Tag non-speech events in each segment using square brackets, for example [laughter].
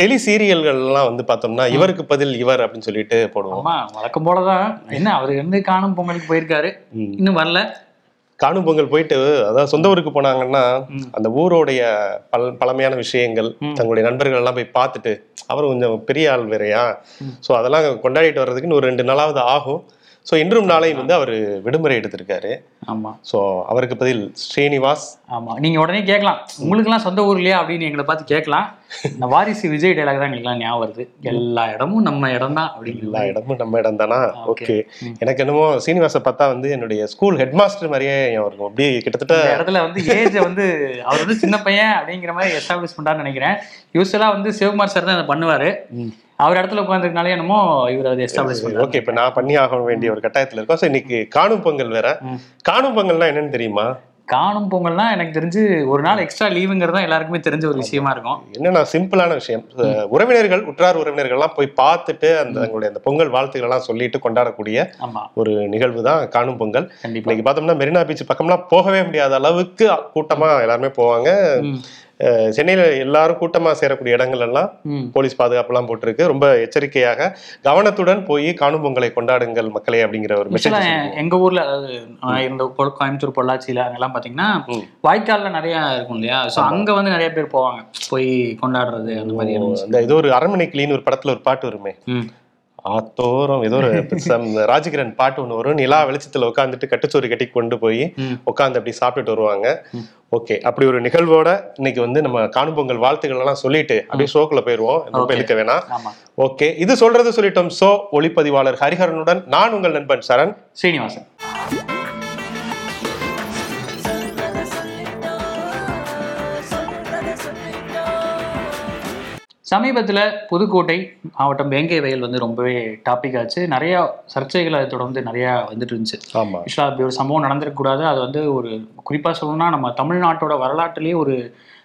டெலி சீரியல்கள்லாம் வந்து பார்த்தோம்னா இவருக்கு பதில் இவர் அப்படின்னு சொல்லிட்டு போடுவோம். வழக்கம் போலதான். என்ன அவர் இருந்து காணும் பொங்கலுக்கு போயிருக்காரு. இன்னும் வரல. காணும் பொங்கல் போயிட்டு அதாவது சொந்த ஊருக்கு போனாங்கன்னா. அந்த ஊரோடைய பல் பழமையான விஷயங்கள். தங்களுடைய நண்பர்கள் எல்லாம் போய் பார்த்துட்டு அவர் கொஞ்சம் பெரிய ஆள் வேறையா. ஸோ அதெல்லாம் கொண்டாடிட்டு வர்றதுக்கு இன்னும் ஒரு ரெண்டு நாளாவது ஆகும். ஸோ இன்றும் நாளையும் வந்து அவர் விடுமுறை எடுத்திருக்காரு. ஆமா. ஸோ அவருக்கு பதில் ஸ்ரீனிவாஸ். ஆமா. நீங்க உடனே கேட்கலாம். உங்களுக்குலாம் சொந்த ஊர் இல்லையா அப்படின்னு எங்களை பார்த்து கேட்கலாம். இந்த வாரிசு விஜய் டைலாக் தான் எங்களுக்குலாம் ஞாபகம் வருது. எல்லா இடமும் நம்ம இடம் தான் அப்படிங்கிற எல்லா இடமும் நம்ம இடம் தானா. ஓகே. எனக்கு என்னமோ சீனிவாசை பார்த்தா வந்து என்னுடைய ஸ்கூல் ஹெட் மாஸ்டர் மாதிரியே இருக்கும். அப்படியே கிட்டத்தட்ட இடத்துல வந்து ஏஜ் வந்து அவர் வந்து சின்ன பையன் அப்படிங்கிற மாதிரி எஸ்டாப்ளிஷ் பண்றாருன்னு நினைக்கிறேன். யூஸ்வலா வந்து சிவகுமார் சார் தான் அதை பண்ணுவாரு. அவர் இடத்துல உட்காந்துருக்கனாலே என்னமோ இவர் அதை எஸ்டாப்ளிஷ் ஓகே இப்போ நான் பண்ணி ஆக வேண்டிய ஒரு கட்டாயத்துல இருக்கோம். ஸோ இன்னைக்கு காணும் பொங்கல் வேற. காணும் பொங்கல்னா என்னன்னு தெரியுமா? காணும் பொங்கல்னா எனக்கு தெரிஞ்சு ஒரு நாள் எக்ஸ்ட்ரா லீவுங்கிறது தான் எல்லாருக்குமே தெரிஞ்ச ஒரு விஷயமா இருக்கும். என்னன்னா சிம்பிளான விஷயம். உறவினர்கள் உற்றார் உறவினர்கள்லாம் போய் பார்த்துட்டு அந்த தங்களுடைய அந்த பொங்கல் வாழ்த்துக்கள் எல்லாம் சொல்லிட்டு கொண்டாடக்கூடிய ஒரு நிகழ்வு தான் காணும் பொங்கல். இன்னைக்கு பார்த்தோம்னா மெரினா பீச் பக்கம்லாம் போகவே முடியாத அளவுக்கு கூட்டமா எல்லாருமே போவாங்க. சென்னையில எல்லாரும் கூட்டமா சேரக்கூடிய இடங்கள் எல்லாம். போலீஸ் பாதுகாப்புலாம் போட்டிருக்கு. ரொம்ப எச்சரிக்கையாக கவனத்துடன் போய் காணும் பொங்கலை கொண்டாடுங்கள் மக்களே அப்படிங்கிற ஒரு மெசேஜ் எங்க ஊர்ல அதாவது பொ- கோயம்புத்தூர் பொள்ளாச்சியில அங்கெல்லாம் பாத்தீங்கன்னா ம். வாய்க்கால்ல நிறைய இருக்கும் இல்லையா? சோ அங்க வந்து நிறைய பேர் போவாங்க. போய் கொண்டாடுறது அந்த மாதிரி ஏதோ ஒரு அரண்மனை கிளீன் ஒரு படத்துல ஒரு பாட்டு வருமே. ஆத்தோரம். ஏதோ ஒரு ராஜகிரண் பாட்டு ஒன்று வரும். நிலா வெளிச்சத்துல உட்காந்துட்டு கட்டுச்சோறு கட்டி கொண்டு போய். உட்காந்து அப்படி சாப்பிட்டுட்டு வருவாங்க. ஓகே. அப்படி ஒரு நிகழ்வோட இன்னைக்கு வந்து நம்ம காணும் பொங்கல் வாழ்த்துக்கள் எல்லாம் சொல்லிட்டு அப்படியே ஷோக்குள்ள போயிருவோம். ரொம்ப. இழுக்க வேணாம். ஓகே. இது சொல்றது சொல்லிட்டோம். சோ ஒளிப்பதிவாளர் ஹரிஹரனுடன் நான் உங்கள் நண்பன் சரண். ஸ்ரீனிவாசன் சமீபத்தில் புதுக்கோட்டை மாவட்டம் வேங்கை வயல் வந்து ரொம்பவே டாபிக் ஆச்சு. நிறைய சர்ச்சைகள் அதை தொடர்ந்து நிறையா வந்துட்டு இருந்துச்சு. ஆமா. ஆக்சுவலாக அப்படி ஒரு சம்பவம் நடந்திருக்கக்கூடாது. அது வந்து ஒரு குறிப்பாக சொல்லணும்னா நம்ம தமிழ்நாட்டோட வரலாற்றிலேயே ஒரு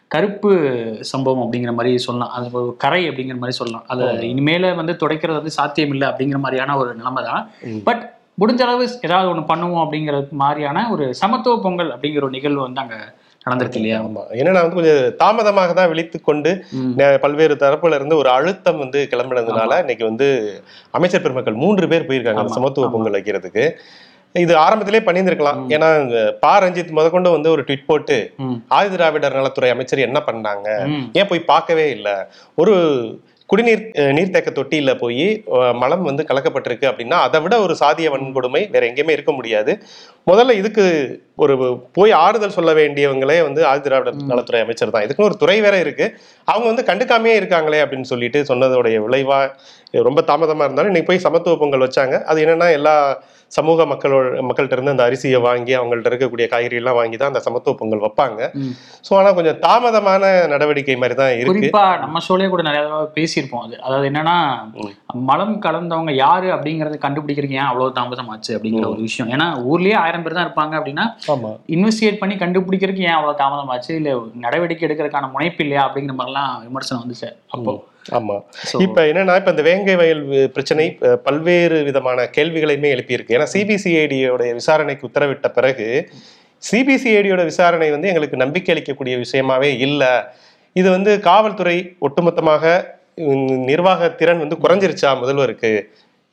கருப்பு சம்பவம் அப்படிங்கிற மாதிரி சொல்லலாம். அது ஒரு கரை அப்படிங்கிற மாதிரி சொல்லலாம். அதை இனிமேல வந்து துடைக்கிறது வந்து சாத்தியம் இல்லை அப்படிங்கிற மாதிரியான ஒரு நிலைமை தான். பட் முடிஞ்ச அளவு ஏதாவது ஒன்று பண்ணுவோம் அப்படிங்கிற மாதிரியான ஒரு சமத்துவ பொங்கல் அப்படிங்கிற ஒரு நிகழ்வு வந்து அங்கே நடந்திருக்கு இல்லையா? ஆமா. என்னன்னா வந்து கொஞ்சம் தாமதமாக தான் விழித்து கொண்டு பல்வேறு தரப்புல இருந்து ஒரு அழுத்தம் வந்து கிளம்பினதுனால இன்னைக்கு வந்து அமைச்சர் பெருமக்கள் மூன்று பேர் போயிருக்காங்க சமத்துவ. பொங்கல் வைக்கிறதுக்கு. இது ஆரம்பத்திலே பண்ணியிருந்திருக்கலாம். ஏன்னா பா. ரஞ்சித் முதற்கொண்டு வந்து ஒரு ட்வீட் போட்டு. ஆதி திராவிடர் நலத்துறை அமைச்சர் என்ன பண்ணாங்க. ஏன் போய் பார்க்கவே இல்லை? ஒரு குடிநீர் நீர்த்தேக்க தொட்டியில போய் மலம் வந்து கலக்கப்பட்டிருக்கு அப்படின்னா அதை விட ஒரு சாதிய வன்கொடுமை வேற எங்கேயுமே இருக்க முடியாது. முதல்ல இதுக்கு ஒரு போய் ஆறுதல் சொல்ல வேண்டியவங்களே வந்து ஆதி திராவிடர் நலத்துறை அமைச்சர் தான். இதுக்குன்னு ஒரு துறை வேற இருக்கு. அவங்க வந்து கண்டுக்காமையே இருக்காங்களே அப்படின்னு சொல்லிட்டு சொன்னதோடைய விளைவா ரொம்ப தாமதமா இருந்தாலும் இன்னைக்கு போய் சமத்துவ பொங்கல் வச்சாங்க. அது என்னன்னா எல்லா சமூக மக்களோட மக்கள்கிட்ட இருந்து அந்த அரிசியை வாங்கி அவங்கள்ட்ட இருக்கக்கூடிய காய்கறி எல்லாம் வாங்கி தான் அந்த சமத்துவ பொங்கல் வைப்பாங்க. ஸோ ஆனா கொஞ்சம் தாமதமான நடவடிக்கை மாதிரி தான் இருக்கு. நம்ம ஷோலயே கூட நிறைய தடவை பேசியிருப்போம் அது. அதாவது என்னன்னா மலம் கலந்தவங்க யாரு அப்படிங்கறத கண்டுபிடிக்கிறதுக்கு ஏன் அவ்வளவு தாமதம் ஆச்சு அப்படிங்கிற ஒரு விஷயம். ஏன்னா ஊர்லயே ஆயிரம் பேர் தான் இருப்பாங்க அப்படின்னா இன்வெஸ்டிகேட் பண்ணி கண்டுபிடிக்கிறதுக்கு ஏன் அவ்வளவு தாமதம் ஆச்சு இல்ல நடவடிக்கை எடுக்கிறதுக்கான முனைப்பு இல்லையா அப்படிங்கிற மாதிரிலாம் விமர்சனம் வந்துச்சு அப்போ. ஆமா. இப்ப என்னன்னா இப்ப இந்த வேங்கை வயல் பிரச்சனை பல்வேறு விதமான கேள்விகளையுமே எழுப்பியிருக்கு. ஏன்னா சிபிசிஐடியோட விசாரணைக்கு உத்தரவிட்ட பிறகு சிபிசிஐடியோட விசாரணை வந்து எங்களுக்கு நம்பிக்கை அளிக்கக்கூடிய விஷயமாவே இல்லை. இது வந்து காவல்துறை ஒட்டுமொத்தமாக நிர்வாக திறன் வந்து குறைஞ்சிருச்சா முதல்வருக்கு?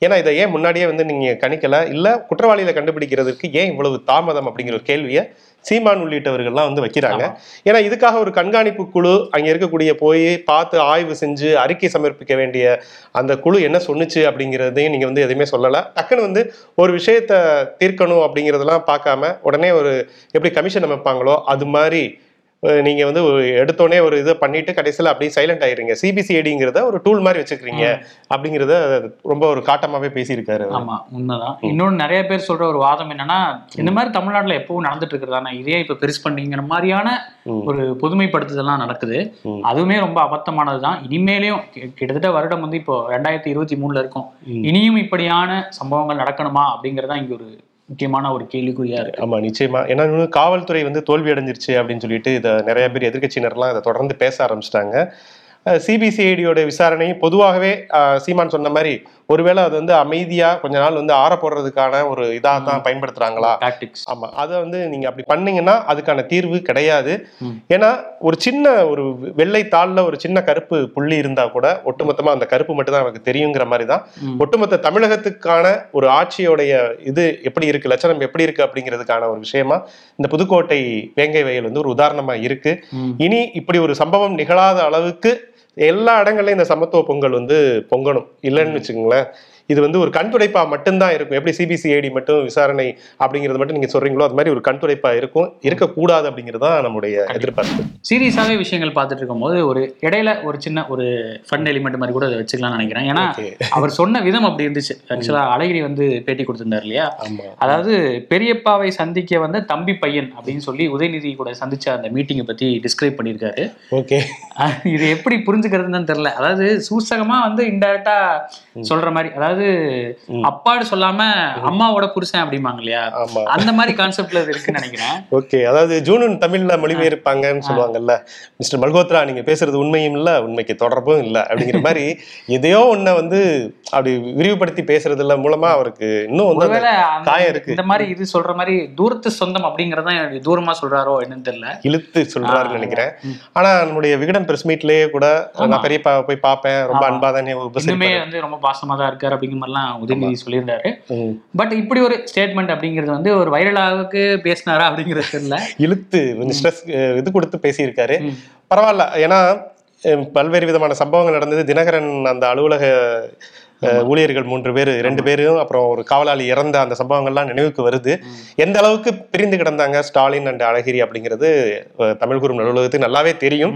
ஏன்னா இதை ஏன் முன்னாடியே வந்து நீங்க கணிக்கல? இல்ல குற்றவாளிகளை கண்டுபிடிக்கிறதுக்கு ஏன் இவ்வளவு தாமதம் அப்படிங்கிற ஒரு கேள்வியை சீமான் உள்ளிட்டவர்கள்லாம் வந்து வைக்கிறாங்க. ஏன்னா இதுக்காக ஒரு கண்காணிப்பு குழு அங்க இருக்கக்கூடிய போய் பார்த்து ஆய்வு செஞ்சு அறிக்கை சமர்ப்பிக்க வேண்டிய அந்த குழு என்ன சொன்னுச்சு அப்படிங்கிறதையும் நீங்க வந்து எதுவுமே சொல்லல. டக்குன்னு வந்து ஒரு விஷயத்த தீர்க்கணும் அப்படிங்கிறதெல்லாம் பார்க்காம உடனே ஒரு எப்படி கமிஷன் அமைப்பாங்களோ அது மாதிரி நீங்க வந்து எடுத்தோடனே ஒரு இதை பண்ணிட்டு கடைசியில் அப்படியே சைலண்ட் ஆயிடுறீங்க சிபிசிஐடிங்கிறத ஒரு டூல் மாதிரி வச்சுக்கிறீங்க அப்படிங்கிறத ரொம்ப ஒரு காட்டமாவே பேசியிருக்காரு. ஆமா உண்மைதான் இன்னொன்னு நிறைய பேர் சொல்ற ஒரு வாதம் என்னன்னா இந்த மாதிரி தமிழ்நாட்டுல எப்பவும் நடந்துட்டு இருக்கிறதானா இதே இப்ப பெருசு பண்ணிங்கிற மாதிரியான. ஒரு பொதுமைப்படுத்துதல்லாம் நடக்குது. அதுவுமே ரொம்ப அபத்தமானதுதான் இனிமேலையும் கி- கிட்டத்தட்ட வருடம் வந்து இப்போ ரெண்டாயிரத்தி இருபத்தி மூணுல இருக்கும். இனியும் இப்படியான சம்பவங்கள் நடக்கணுமா அப்படிங்கறதா இங்க ஒரு முக்கியமான ஒரு கேள்விக்குறியா இருக்கு. ஆமா நிச்சயமா. ஏன்னா காவல்துறை வந்து தோல்வி அடைஞ்சிருச்சு அப்படின்னு சொல்லிட்டு இதை நிறைய பேர் எதிர்க்கட்சியினர்லாம் இதை தொடர்ந்து பேச ஆரம்பிச்சிட்டாங்க. சிபிசிஐடியோட விசாரணை பொதுவாகவே சீமான் சொன்ன மாதிரி ஒருவேளை அது வந்து அமைதியா கொஞ்ச நாள் வந்து ஆற போடுறதுக்கான ஒரு இதாக தான் பயன்படுத்துறாங்களா? டாக்டிக்ஸ் ஆமா. அதை வந்து நீங்க அப்படி பண்ணீங்கன்னா அதுக்கான தீர்வு கிடையாது. ஏன்னா ஒரு சின்ன ஒரு வெள்ளை தாள்ல ஒரு சின்ன கருப்பு புள்ளி இருந்தா கூட ஒட்டுமொத்தமா அந்த கருப்பு மட்டும் தான் நமக்கு தெரியுங்கிற மாதிரி தான். ஒட்டுமொத்த தமிழகத்துக்கான ஒரு ஆட்சியோடைய இது எப்படி இருக்கு லட்சணம் எப்படி இருக்கு அப்படிங்கிறதுக்கான ஒரு விஷயமா இந்த புதுக்கோட்டை வேங்கை வயல் வந்து ஒரு உதாரணமா இருக்கு. இனி இப்படி ஒரு சம்பவம் நிகழாத அளவுக்கு எல்லா இடங்கள்லயும் இந்த சமத்துவ பொங்கல் வந்து பொங்கணும். இல்லைன்னு வச்சுக்கோங்களேன். இது வந்து ஒரு கண்துடைப்பா மட்டும்தான் இருக்கும். எப்படி சிபிசிஐடி மட்டும் விசாரணை அப்படிங்கிறது மட்டும் நீங்க சொல்றீங்களோ அது மாதிரி ஒரு கண்துடைப்பா இருக்கும். இருக்கக்கூடாது அப்படிங்கிறது தான் நம்முடைய எதிர்பார்ப்பு. சீரியஸாவே விஷயங்கள் பார்த்துட்டு இருக்கும்போது ஒரு இடையில ஒரு சின்ன ஒரு ஃபன் எலிமெண்ட் மாதிரி கூட அதை வச்சுக்கலாம்னு நினைக்கிறேன். ஏன்னா. அவர் சொன்ன விதம் அப்படி இருந்துச்சு. ஆக்சுவலா அழகிரி வந்து பேட்டி கொடுத்திருந்தார் இல்லையா? அதாவது பெரியப்பாவை சந்திக்க வந்த தம்பி பையன் அப்படின்னு சொல்லி உதயநிதி கூட சந்திச்ச அந்த மீட்டிங்கை பத்தி டிஸ்கிரைப் பண்ணியிருக்காரு. ஓகே. [laughs] இது எப்படி புரிஞ்சுக்கிறதுன்னு தெரியல. அதாவது சூசகமா வந்து இன்டெரக்டா சொல்ற மாதிரி அதாவது ம். அப்பாடு சொல்லாம அம்மாவோட புருஷன் அப்படிம்பாங்க இல்லையா? அந்த மாதிரி கான்செப்ட்ல இருக்குன்னு நினைக்கிறேன். ஓகே. அதாவது ஜூனன் தமிழ்ல மொழிபெயர்ப்பாங்கன்னு சொல்லுவாங்கல்ல. மிஸ்டர் மல்கோத்ரா நீங்க பேசுறது உண்மையும் இல்ல உண்மைக்கு தொடர்பும் இல்ல அப்படிங்கிற மாதிரி எதையோ ஒன்ன வந்து அப்படி விரிவுபடுத்தி பேசுறதுல மூலமா அவருக்கு இன்னும் வந்து காயம் இருக்கு. இந்த மாதிரி இது சொல்ற மாதிரி தூரத்து சொந்தம் அப்படிங்கறத தூரமா சொல்றாரோ என்னன்னு தெரியல. இழுத்து சொல்றாருன்னு நினைக்கிறேன். ஆனா நம்முடைய விகடன் பிரஸ் மீட்லயே கூட. நான் பெரியப்பா போய் பார்ப்பேன். ரொம்ப. அன்பா தானே உபசரிப்பாரு வந்து ரொம்ப பாசமா தான் இருக்காரு அப்படிங்கிற மாதிரிலாம் உதயநிதி சொல்லியிருந்தாரு. பட் இப்படி ஒரு ஸ்டேட்மெண்ட் அப்படிங்கிறது வந்து ஒரு வைரலாவுக்கு பேசினாரா அப்படிங்கிறது தெரியல. இழுத்து ஸ்ட்ரெஸ் இது கொடுத்து பேசியிருக்காரு. பரவாயில்ல. ஏன்னா பல்வேறு விதமான சம்பவங்கள் நடந்தது. தினகரன் அந்த அலுவலக ஊழியர்கள் மூன்று பேர் ரெண்டு பேரும் அப்புறம் ஒரு காவலாளி இறந்த அந்த சம்பவங்கள்லாம் நினைவுக்கு வருது. எந்த அளவுக்கு பிரிந்து கிடந்தாங்க ஸ்டாலின் அண்ட் அழகிரி அப்படிங்கிறது தமிழ் குரும் நலுவலகத்துக்கு நல்லாவே தெரியும்.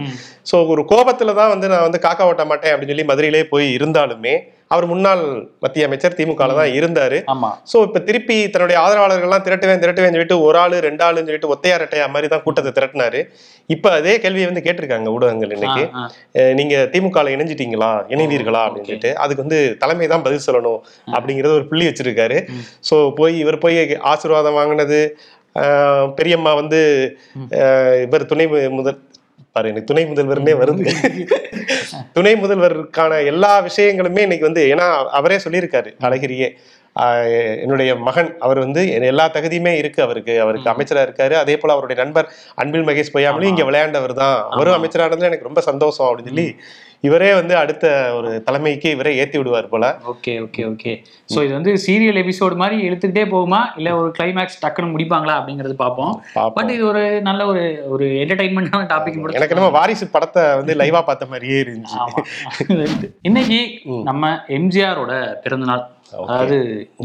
ஸோ ஒரு கோபத்துல தான் வந்து நான் வந்து காக்கா ஓட்ட மாட்டேன் அப்படின்னு சொல்லி மதுரையிலே போய் இருந்தாலுமே அவர் முன்னாள் மத்திய அமைச்சர் திமுகல தான் இருந்தாரு. ஸோ இப்போ திருப்பி தன்னுடைய ஆதரவாளர்கள்லாம் திரட்டுவேன் திரட்டுவேன் சொல்லிட்டு ஒரு ஆளு ரெண்டு ஆளுன்னு சொல்லிட்டு ஒத்தையா ரெட்டையா மாதிரி தான் கூட்டத்தை திரட்டினாரு. இப்போ அதே கேள்வியை வந்து கேட்டிருக்காங்க ஊடகங்கள் இன்னைக்கு. நீங்க திமுகல இணைஞ்சிட்டீங்களா? இணைவீர்களா? அப்படின்னு சொல்லிட்டு அதுக்கு வந்து தலைமை தான் பதில் சொல்லணும் அப்படிங்கறது ஒரு புள்ளி வச்சிருக்காரு. ஸோ போய் இவர் போய் ஆசீர்வாதம் வாங்கினது பெரியம்மா வந்து இவர் துணை முதல் பாரு எனக்கு துணை முதல்வர்னே வருது. துணை முதல்வருக்கான எல்லா விஷயங்களுமே இன்னைக்கு வந்து ஏன்னா அவரே சொல்லியிருக்காரு அழகிரியே. என்னுடைய மகன் அவர் வந்து எல்லா தகுதியுமே இருக்கு அவருக்கு. அவருக்கு அமைச்சரா இருக்காரு. அதே போல அவருடைய நண்பர் அன்பில் மகேஷ் பொய்யாமலும் இங்க விளையாண்டவர் தான். அவரும் அமைச்சரானதுல எனக்கு ரொம்ப சந்தோஷம் அப்படின்னு சொல்லி இவரே வந்து அடுத்த ஒரு தலைமைக்கு இவரே ஏத்தி விடுவார் போல. Okay okay okay. சோ இது வந்து சீரியல் எபிசோடு மாதிரி இழுத்துக்கிட்டே போகுமா? இல்ல ஒரு கிளைமேக்ஸ் டக்குன்னு முடிப்பாங்களா அப்படிங்கறது பார்ப்போம். பாப்போம். பட் இது ஒரு நல்ல ஒரு ஒரு என்டர்டைன்மெண்டான டாபிக் எனக்கு நம்ம வாரிசு படத்தை வந்து லைவா பார்த்த மாதிரியே இருந்துச்சு. [laughs] இன்னைக்கு. நம்ம எம்ஜிஆரோட பிறந்தநாள். அதாவது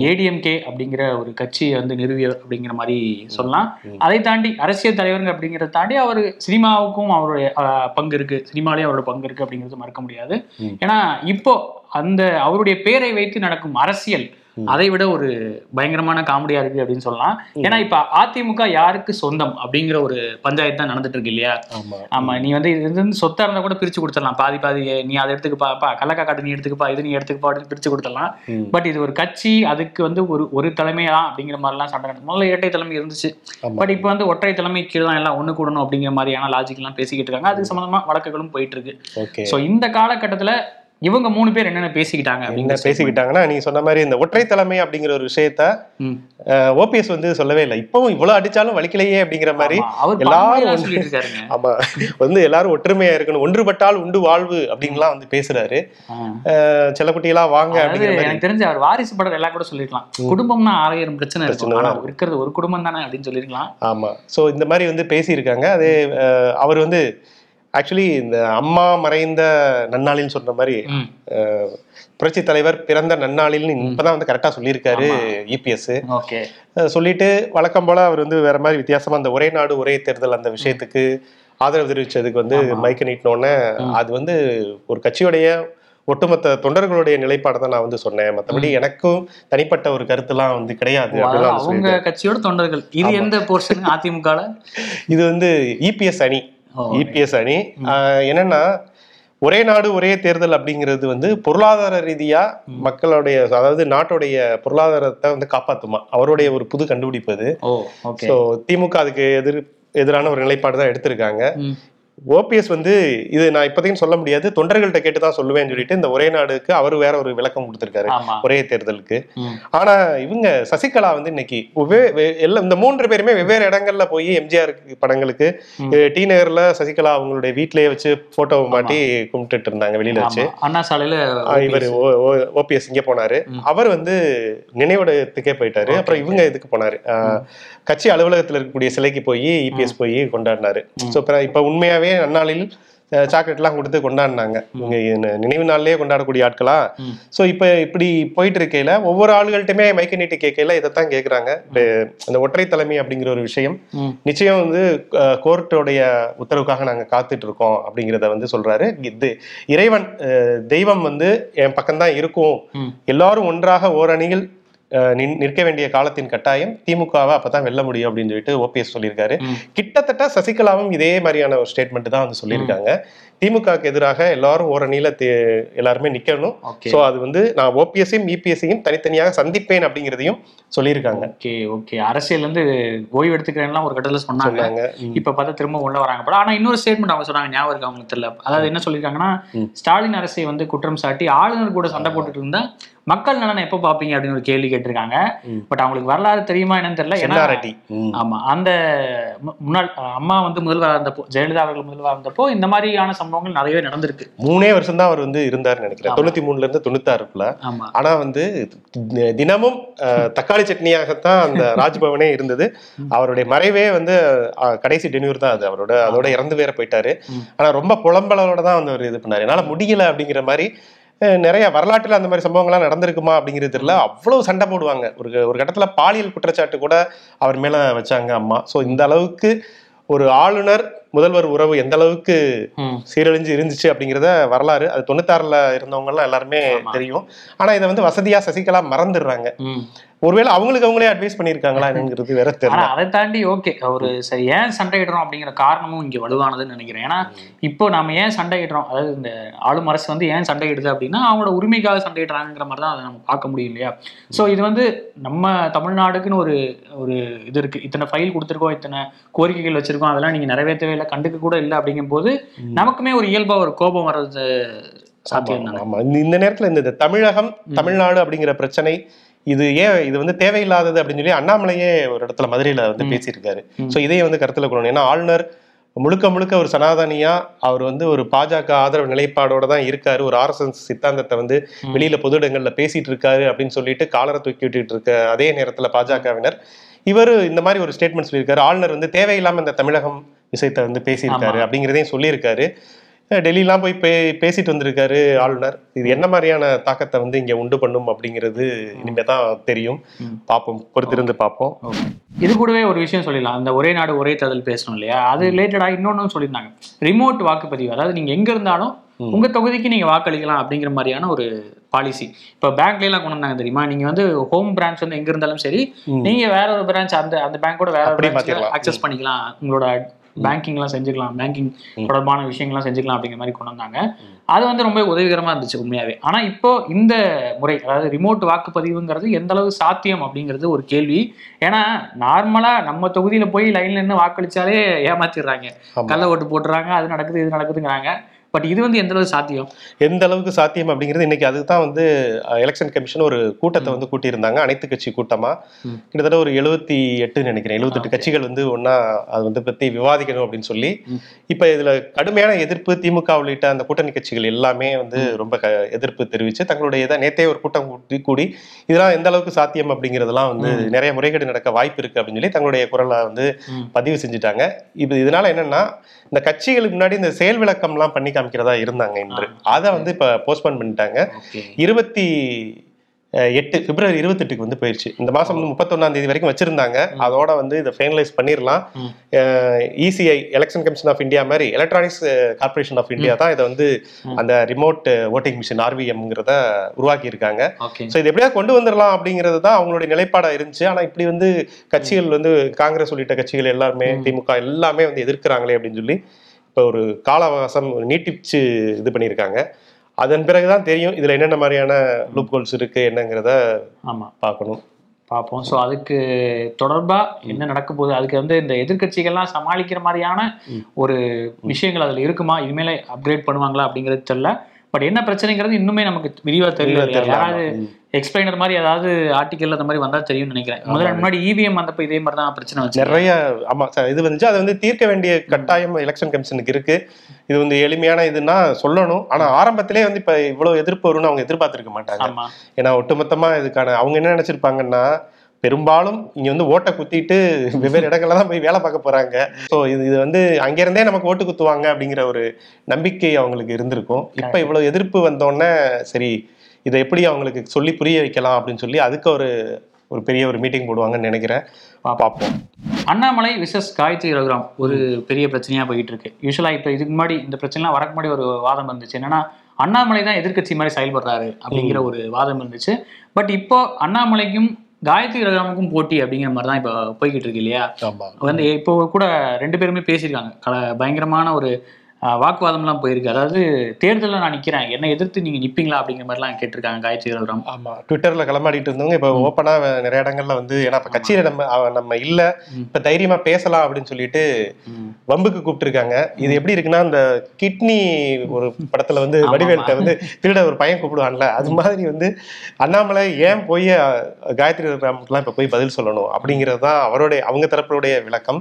ஏடிஎம்கே அப்படிங்கிற ஒரு கட்சியை வந்து நிறுவியவர் அப்படிங்கிற மாதிரி சொல்லலாம். அதை தாண்டி அரசியல் தலைவருங்க அப்படிங்கிறத தாண்டி அவர் சினிமாவுக்கும் அவருடைய பங்கு இருக்கு. சினிமாலேயும் அவரோட பங்கு இருக்கு அப்படிங்கிறது மறக்க முடியாது. ஏன்னா இப்போ அந்த அவருடைய பேரை வைத்து நடக்கும் அரசியல் அதை விட ஒரு பயங்கரமான காமெடியா இருக்கு அப்படின்னு சொல்லலாம். ஏன்னா இப்ப அதிமுக யாருக்கு சொந்தம் அப்படிங்கிற ஒரு பஞ்சாயத்து தான் நடந்துட்டு இருக்கு இல்லையா? ஆமா. நீ வந்து இது வந்து சொத்தா இருந்தா கூட பிரிச்சு கொடுத்துடலாம். பாதி பாதி நீ அதை எடுத்துக்கப்பா கள்ளக்கா காட்டு நீ எடுத்துக்கப்பா இது நீ எடுத்துக்கப்பா அப்படின்னு பிரிச்சு கொடுத்துடலாம். பட் இது ஒரு கட்சி அதுக்கு வந்து ஒரு ஒரு தலைமையா அப்படிங்கிற மாதிரிலாம் சண்டை நடக்கும். முதல்ல இரட்டை தலைமை இருந்துச்சு. பட் இப்போ வந்து ஒற்றை தலைமை கீழே தான் எல்லாம் ஒண்ணு கூடணும் அப்படிங்கிற மாதிரியான லாஜிக் எல்லாம் பேசிக்கிட்டு இருக்காங்க. அதுக்கு சம்பந்தமா வழக்குகளும் போயிட்டு இருக்கு. சோ இந்த காலகட்டத்துல இவங்க மூணு பேர் என்னென்ன பேசிக்கிட்டாங்க என்ன பேசிக்கிட்டாங்கன்னா நீங்க சொன்ன மாதிரி இந்த ஒற்றை தலைமை அப்படிங்கிற ஒரு விஷயத்த ஓபிஎஸ் வந்து சொல்லவே இல்லை. இப்பவும் இவ்வளவு அடிச்சாலும் வலிக்கலையே அப்படிங்கிற மாதிரி எல்லாரும் [laughs] ஆமா. வந்து எல்லாரும் ஒற்றுமையா இருக்கணும். ஒன்றுபட்டால் உண்டு வாழ்வு அப்படின்லாம் வந்து பேசுறாரு. செல்லக்குட்டியெல்லாம் வாங்க எனக்கு தெரிஞ்ச அவர் வாரிசு படம் எல்லாம் கூட சொல்லிருக்கலாம். குடும்பம்னா ஆயிரம் பிரச்சனை இருக்கும். இருக்கிறது ஒரு குடும்பம் தானே அப்படின்னு சொல்லிருக்கலாம். ஆமா. சோ இந்த மாதிரி வந்து பேசியிருக்காங்க. அதே அவர் வந்து ஆக்சுவலி இந்த அம்மா மறைந்த நன்னாளின்னு சொல்ற மாதிரி புரட்சி தலைவர் பிறந்த நன்னாளில்னு இப்பதான் வந்து கரெக்டா சொல்லியிருக்காரு இபிஎஸ் ஓகே. சொல்லிட்டு வழக்கம் போல அவர் வந்து வேற மாதிரி வித்தியாசமா அந்த ஒரே நாடு ஒரே தேர்தல் அந்த விஷயத்துக்கு ஆதரவு தெரிவிச்சதுக்கு வந்து மைக்க நீட்டினோடனே அது வந்து ஒரு கட்சியுடைய ஒட்டுமொத்த தொண்டர்களுடைய நிலைப்பாடை தான் நான் வந்து சொன்னேன். மற்றபடி எனக்கும் தனிப்பட்ட ஒரு கருத்துலாம் வந்து கிடையாது அவங்க கட்சியோட தொண்டர்கள். இது எந்த போர்ஷன் அதிமுக இது வந்து இபிஎஸ் அணி. ஓ, இபிஎஸ் அணி. என்னன்னா ஒரே நாடு ஒரே தேர்தல் அப்படிங்கிறது வந்து பொருளாதார ரீதியா மக்களுடைய அதாவது நாட்டுடைய பொருளாதாரத்தை வந்து காப்பாத்துமா? அவருடைய ஒரு புது கண்டுபிடிப்பு அது. ஸோ திமுக அதுக்கு எதிர் எதிரான ஒரு நிலைப்பாடு தான் எடுத்திருக்காங்க. ஓபிஎஸ் வந்து இது நான் இப்போதைக்கு சொல்ல முடியாது. தொண்டர்கள்ட்ட கேட்டு தான் சொல்லுவேன்னு சொல்லிட்டு இந்த ஒரே நாடுக்கு அவர் வேற ஒரு விளக்கம் கொடுத்திருக்காரு. ஒரே தேர்தலுக்கு. ஆனா இவங்க சசிகலா வந்து இன்னைக்கு எல்லாம் இந்த மூன்று பேருமே வெவ்வேறு இடங்கள்ல போய் எம்ஜிஆர் படங்களுக்கு டி நகர்ல சசிகலா அவங்களுடைய வீட்லயே வச்சு போட்டோவை மாட்டி கும்பிட்டுட்டு இருந்தாங்க வெளியில வச்சு. அண்ணா சாலையில இவர் ஓபிஎஸ் இங்க போனாரு. அவர் வந்து நினைவிடத்துக்கே போயிட்டாரு. அப்புறம் இவங்க இதுக்கு போனாரு. கட்சி அலுவலகத்துல இருக்கக்கூடிய சிலைக்கு போய் இபிஎஸ் போய் கொண்டாடினாரு. ஸோ இப்ப உண்மையாவே அந்நாளில் சாக்லேட் எல்லாம் கொடுத்து கொண்டாடினாங்க. நினைவு நாள்லயே கொண்டாடக்கூடிய ஆட்களா. ஸோ இப்போ இப்படி போயிட்டு இருக்கையில ஒவ்வொரு ஆளுகள்ட்டுமே மைக்க நீட்டி கேட்கையில இதைத்தான் கேட்குறாங்க. இந்த ஒற்றை தலைமை அப்படிங்கிற ஒரு விஷயம். நிச்சயம் வந்து கோர்ட்டோடைய உத்தரவுக்காக நாங்க காத்துட்டு இருக்கோம் அப்படிங்கிறத வந்து சொல்றாரு. இது இறைவன் தெய்வம் வந்து என் பக்கம்தான் இருக்கும். எல்லாரும் ஒன்றாக ஓரணியில் நிற்க வேண்டிய காலத்தின் கட்டாயம் திமுகவை அப்பதான் வெல்ல முடியும் அப்படின்னு சொல்லிட்டு ஓபிஎஸ் சொல்லியிருக்காரு. கிட்டத்தட்ட சசிகலாவும் இதே மாதிரியான ஒரு ஸ்டேட்மெண்ட் தான் வந்து சொல்லியிருக்காங்க. திமுகவுக்கு எதிராக எல்லாரும் ஓரணியில எல்லாருமே நிக்கணும். சோ அது வந்து நான் ஓபிஎஸ்ஸையும் இபிஎஸ்சியும் தனித்தனியாக சந்திப்பேன் அப்படிங்கிறதையும் சொல்லியிருக்காங்க. Okay okay. அரசியல் வந்து ஓய்வு எடுத்துக்கிறேன்லாம் ஒரு கட்டத்துல சொன்னாங்க. இப்ப பார்த்தா திரும்ப உள்ள வராங்க. ஆனா இன்னொரு ஸ்டேட்மெண்ட் அவங்க சொன்னாங்க. ஞாபகம் இருக்கு அவங்களுக்கு தெரியல? அதாவது என்ன சொல்லியிருக்காங்கன்னா. ஸ்டாலின் அரசை வந்து குற்றம் சாட்டி ஆளுநர் கூட சண்டை போட்டுட்டு இருந்தா மக்கள் நலனை எப்ப பாப்பீங்க அப்படின்னு ஒரு கேள்வி கேட்டிருக்காங்க. பட் அவங்களுக்கு வரலாறு தெரியுமா என்னன்னு தெரியல. ஏன்னா. ஆமா. அந்த முன்னாள் அம்மா வந்து முதல்வராக இருந்தப்போ ஜெயலலிதா அவர்கள் முதல்வராக இருந்தப்போ இந்த மாதிரியான சம்பவங்கள் நிறையவே நடந்திருக்கு. மூணே வருஷம் தான் அவர் வந்து இருந்தாருன்னு நினைக்கிறேன். தொண்ணூத்தி மூணுல இருந்து தொண்ணூத்தாறுக்குள்ள. ஆமா. ஆனா வந்து தினமும் தக்காளி சட்னியாகத்தான் அந்த [laughs] ராஜ்பவனே இருந்தது. அவருடைய மறைவே வந்து கடைசி டென்யூர் தான் அது. அவரோட அதோட இறந்து வேற போயிட்டாரு. ஆனா ரொம்ப புலம்பலோட தான் வந்து அவர் இது பண்ணாரு. என்னால முடியல அப்படிங்கிற மாதிரி நிறைய வரலாற்றில் அந்த மாதிரி சம்பவங்கள்லாம் நடந்திருக்குமா அப்படிங்கிறது தெரியல. அவ்வளோ சண்டை போடுவாங்க. ஒரு ஒரு கட்டத்தில் பாலியல் குற்றச்சாட்டு கூட அவர் மேலே வச்சாங்க அம்மா. ஸோ இந்த அளவுக்கு ஒரு ஆளுநர் முதல்வர் உறவு எந்த அளவுக்கு. சீரழிஞ்சு இருந்துச்சு அப்படிங்கிறத வரலாறு. அது தொண்ணூத்தாறுல இருந்தவங்க எல்லாம் எல்லாருமே. தெரியும். ஆனா இதை வந்து வசதியா சசிகலா மறந்துடுறாங்க. ஒருவேளை அவங்களுக்கு அவங்களே அட்வைஸ் பண்ணியிருக்காங்களா என்னங்கிறது வேற தெரியல. அதை தாண்டி ஓகே ஒரு சரி ஏன் சண்டையிடுறோம் அப்படிங்கிற காரணமும் இங்க வலுவானதுன்னு நினைக்கிறேன். ஏன்னா இப்போ நாம ஏன் சண்டையிடுறோம்? அதாவது இந்த ஆளும் அரசு வந்து ஏன் சண்டையிடுது அப்படின்னா அவங்களோட உரிமைக்காக சண்டையிடுறாங்கிற மாதிரி தான் அதை நம்ம பார்க்க முடியும் இல்லையா? ஸோ இது வந்து நம்ம தமிழ்நாடுக்குன்னு ஒரு ஒரு இது இருக்கு. இத்தனை ஃபைல் கொடுத்துருக்கோம் இத்தனை கோரிக்கைகள் வச்சிருக்கோம் அதெல்லாம் நீங்க நிறைவேற்றவே இல்லை கண்டுக்க கூட இல்லை அப்படிங்கும் போது நமக்குமே ஒரு இயல்பா ஒரு கோபம் வர்றது சாத்தியம் இந்த- நேரத்துல இந்த தமிழகம் தமிழ்நாடு அப்படிங்கிற பிரச்சனை இது ஏன் இது வந்து தேவையில்லாதது அப்படின்னு சொல்லி அண்ணாமலையே ஒரு இடத்துல மதுரையில வந்து. பேசியிருக்காரு. சோ இதையே வந்து கருத்துல கொள்ளணும். ஏன்னா ஆளுநர் முழுக்க முழுக்க ஒரு சனாதனியா அவர் வந்து ஒரு பாஜக ஆதரவு நிலைப்பாடோட தான் இருக்காரு. ஒரு ஆர்எஸ்எஸ் சித்தாந்தத்தை வந்து. வெளியில பொது இடங்கள்ல பேசிட்டு இருக்காரு அப்படின்னு சொல்லிட்டு காலரை தூக்கி விட்டுட்டு இருக்க அதே நேரத்துல பாஜகவினர். இவர் இந்த மாதிரி ஒரு ஸ்டேட்மெண்ட் சொல்லியிருக்காரு. ஆளுநர் வந்து தேவையில்லாம இந்த தமிழகம் விஷயத்தை வந்து பேசியிருக்காரு. அப்படிங்கிறதையும் சொல்லியிருக்காரு. டெல்லிலாம் போய் பே பேசிட்டு வந்திருக்காரு ஆளுநர். இது என்ன மாதிரியான தாக்கத்தை வந்து இங்க உண்டு பண்ணும் அப்படிங்கிறது இனிமே தான் தெரியும். பார்ப்போம். பொறுத்திருந்து பார்ப்போம். இது கூடவே ஒரு விஷயம் சொல்லிடலாம். அந்த ஒரே நாடு ஒரே தேர்தல் பேசணும் இல்லையா? அது ரிலேட்டடா இன்னொன்னும் சொல்லியிருந்தாங்க. ரிமோட் வாக்குப்பதிவு அதாவது நீங்க எங்க இருந்தாலும். உங்க தொகுதிக்கு நீங்க வாக்களிக்கலாம் அப்படிங்கிற மாதிரியான ஒரு பாலிசி இப்போ பேங்க்ல எல்லாம் கொண்டு வந்தாங்க தெரியுமா? நீங்க வந்து ஹோம் பிரான்ச் வந்து எங்க இருந்தாலும் சரி. நீங்க வேற ஒரு பிரான்ச் அந்த அந்த பேங்கோட வேற ஒரு. அக்சஸ் பண்ணிக்கலாம். உங்களோட பேங்கிங்லாம் செஞ்சுக்கலாம் பேங்கிங். தொடர்பான விஷயங்கள்லாம் செஞ்சுக்கலாம் அப்படிங்கிற மாதிரி கொண்டு வந்தாங்க. அது வந்து ரொம்ப உதவிகரமா இருந்துச்சு உண்மையாவே. ஆனா இப்போ இந்த முறை அதாவது ரிமோட் வாக்குப்பதிவுங்கிறது எந்த அளவு சாத்தியம் அப்படிங்கிறது ஒரு கேள்வி. ஏன்னா நார்மலா நம்ம தொகுதியில போய் லைன்ல நின்று வாக்களிச்சாலே ஏமாத்திடுறாங்க. கள்ள ஓட்டு போட்டுறாங்க அது நடக்குது இது நடக்குதுங்கிறாங்க. பட் இது வந்து எந்த அளவு சாத்தியம் எந்த அளவுக்கு சாத்தியம் அப்படிங்கிறது இன்னைக்கு அதுதான் வந்து எலெக்ஷன் கமிஷன் ஒரு கூட்டத்தை வந்து கூட்டியிருந்தாங்க அனைத்து கட்சி கூட்டமா. கிட்டத்தட்ட ஒரு எழுபத்தி எட்டு நினைக்கிறேன் எழுபத்தெட்டு. கட்சிகள் வந்து ஒண்ணா அது வந்து பத்தி விவாதிக்கணும் அப்படின்னு சொல்லி. இப்ப இதுல கடுமையான எதிர்ப்பு திமுக உள்ளிட்ட அந்த கூட்டணி கட்சிகள் எல்லாமே வந்து ரொம்ப எதிர்ப்பு தெரிவிச்சு தங்களுடைய இதை நேத்தே ஒரு கூட்டம் கூட்டி கூடி இதெல்லாம் எந்த அளவுக்கு சாத்தியம் அப்படிங்கிறதெல்லாம் வந்து. நிறைய முறைகேடு நடக்க வாய்ப்பு இருக்கு அப்படின்னு சொல்லி தங்களுடைய குரலை வந்து. பதிவு செஞ்சுட்டாங்க இது இதனால என்னன்னா இந்த கட்சிகளுக்கு முன்னாடி இந்த செயல் விளக்கம்லாம் பண்ணி காமிக்கிறதா இருந்தாங்க இன்று. அதை வந்து இப்ப போஸ்ட்போன் பண்ணிட்டாங்க. இருபத்தி எட்டு பிப்ரவரி இருபத்தெட்டுக்கு வந்து போயிடுச்சு இந்த மாசம் வந்து முப்பத்தொன்னாம் தேதி வரைக்கும் வச்சிருந்தாங்க. அதோட வந்து இதை ஃபைனலைஸ் பண்ணிடலாம். ECI election commission of India மாதிரி எலக்ட்ரானிக்ஸ் கார்பரேஷன் ஆஃப் இந்தியா தான் இதை வந்து. அந்த ரிமோட் ஓட்டிங் மிஷின் ஆர்விஎம்ங்கிறத உருவாக்கி இருக்காங்க ஸோ இது எப்படியாவது கொண்டு வந்துடலாம் அப்படிங்கிறது தான் அவங்களுடைய நிலைப்பாடா இருந்துச்சு. ஆனா இப்படி வந்து கட்சிகள் வந்து காங்கிரஸ் உள்ளிட்ட கட்சிகள் எல்லாருமே. திமுக எல்லாமே வந்து எதிர்க்கிறாங்களே அப்படின்னு சொல்லி இப்போ ஒரு கால அவகாசம் நீட்டிச்சு இது பண்ணியிருக்காங்க. அதன் பிறகுதான் தெரியும் இதுல என்னென்ன மாதிரியான லூப் கோல்ஸ் இருக்கு என்னங்கிறத ஆமா. பார்க்கணும். பார்ப்போம். ஸோ அதுக்கு தொடர்பா என்ன நடக்க போகுது? அதுக்கு வந்து இந்த எதிர்க்கட்சிகள்லாம் சமாளிக்கிற மாதிரியான. ஒரு விஷயங்கள் அதுல இருக்குமா? இனிமேல அப்கிரேட் பண்ணுவாங்களா அப்படிங்கிறது தெரியல. பட் என்ன பிரச்சனைங்கிறது இன்னுமே நமக்கு விரிவா தெரியல. யாராவது. எக்ஸ்பிளைனர் மாதிரி ஏதாவது ஆர்டிக்கல் அந்த மாதிரி வந்தா தெரியும்னு நினைக்கிறேன். முதல்ல முன்னாடி இவிஎம் வந்தப்ப இதே மாதிரி தான் பிரச்சனை வச்சு நிறைய ஆமா சார் இது வந்து அதை வந்து தீர்க்க வேண்டிய கட்டாயம் எலெக்ஷன் கமிஷனுக்கு இருக்கு. இது வந்து எளிமையான இதுன்னா சொல்லணும். ஆனா ஆரம்பத்திலே வந்து இப்ப இவ்வளவு எதிர்ப்பு வரும்னு அவங்க எதிர்பார்த்திருக்க மாட்டாங்க. ஏன்னா ஒட்டுமொத்தமா இதுக்கான அவங்க என்ன நினைச்சிருப்பாங்கன்னா பெரும்பாலும் இங்க வந்து ஓட்டை குத்திட்டு வெவ்வேறு இடங்கள்ல தான் போய் வேலை பார்க்க போறாங்க. ஸோ இது இது வந்து அங்கிருந்தே நமக்கு ஓட்டு குத்துவாங்க அப்படிங்கிற ஒரு நம்பிக்கை அவங்களுக்கு இருந்திருக்கும். இப்ப இவ்வளவு எதிர்ப்பு வந்தோடனே சரி இதை எப்படி அவங்களுக்கு சொல்லி புரிய வைக்கலாம் அப்படின்னு சொல்லி அதுக்கு ஒரு ஒரு பெரிய ஒரு மீட்டிங் போடுவாங்கன்னு நினைக்கிறேன். பார்ப்போம். அண்ணாமலை விசஸ் காயத்ரி ரகுராம் ஒரு பெரிய பிரச்சனையா போயிட்டு இருக்கு யூஸ்வலா இப்ப இதுக்கு முன்னாடி இந்த பிரச்சனைலாம் வரக்கு முன்னாடி ஒரு வாதம் இருந்துச்சு. என்னன்னா அண்ணாமலை தான் எதிர்க்கட்சி மாதிரி செயல்படுறாரு அப்படிங்கிற ஒரு வாதம் இருந்துச்சு. பட் இப்போ அண்ணாமலைக்கும் காயத்ரி ரகுராமுக்கும் போட்டி அப்படிங்கிற மாதிரி தான் இப்போ போய்கிட்டு இருக்கு இல்லையா? வந்து இப்போ கூட ரெண்டு பேருமே பேசியிருக்காங்க. கல- பயங்கரமான ஒரு வாக்குவாதம்லாம் போயிருக்கு. அதாவது தேர்தலில் நான் நிக்கிறேன். என்னை எதிர்த்து நீங்க நிப்பீங்களா அப்படிங்கிற மாதிரிலாம் கேட்டிருக்காங்க காயத்ரி ரகுராம். ஆமா. ட்விட்டர்ல களமாடிட்டு இருந்தவங்க இப்ப ஓப்பனா நிறைய இடங்கள்ல வந்து ஏன்னா இப்ப கட்சியில நம்ம நம்ம இல்ல. இப்ப தைரியமா பேசலாம் அப்படின்னு சொல்லிட்டு வம்புக்கு கூப்பிட்டுருக்காங்க. இது எப்படி இருக்குன்னா இந்த கிட்னி ஒரு படத்துல வந்து வடிவேல்கிட்ட வந்து திருட ஒரு பையன் கூப்பிடுவான்ல. அது மாதிரி வந்து அண்ணாமலை ஏன் போய் காயத்ரி ராமுக்குலாம் இப்ப போய் பதில் சொல்லணும் அப்படிங்கிறது தான் அவருடைய அவங்க தரப்புடைய விளக்கம்.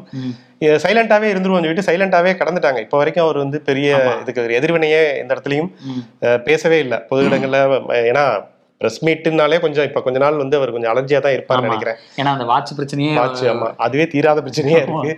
சைலண்டாவே இருந்துருவோம் சொல்லிட்டு சைலண்டாவே கடந்துட்டாங்க. இப்ப வரைக்கும் அவர் வந்து பெரிய. இதுக்கு எதிர்வினையே எந்த இடத்துலயும் பேசவே இல்லை. பொது இடங்கள்ல ஏன்னா பிரஸ் மீட்டுனாலே கொஞ்சம் இப்ப கொஞ்ச நாள் வந்து அவர் கொஞ்சம் அலர்ஜியா தான் இருப்பார்னு. நினைக்கிறேன். ஏன்னா அந்த வாட்ச் பிரச்சனையே ஆச்சு ஆமா. அதுவே தீராத பிரச்சனையா இருக்கு.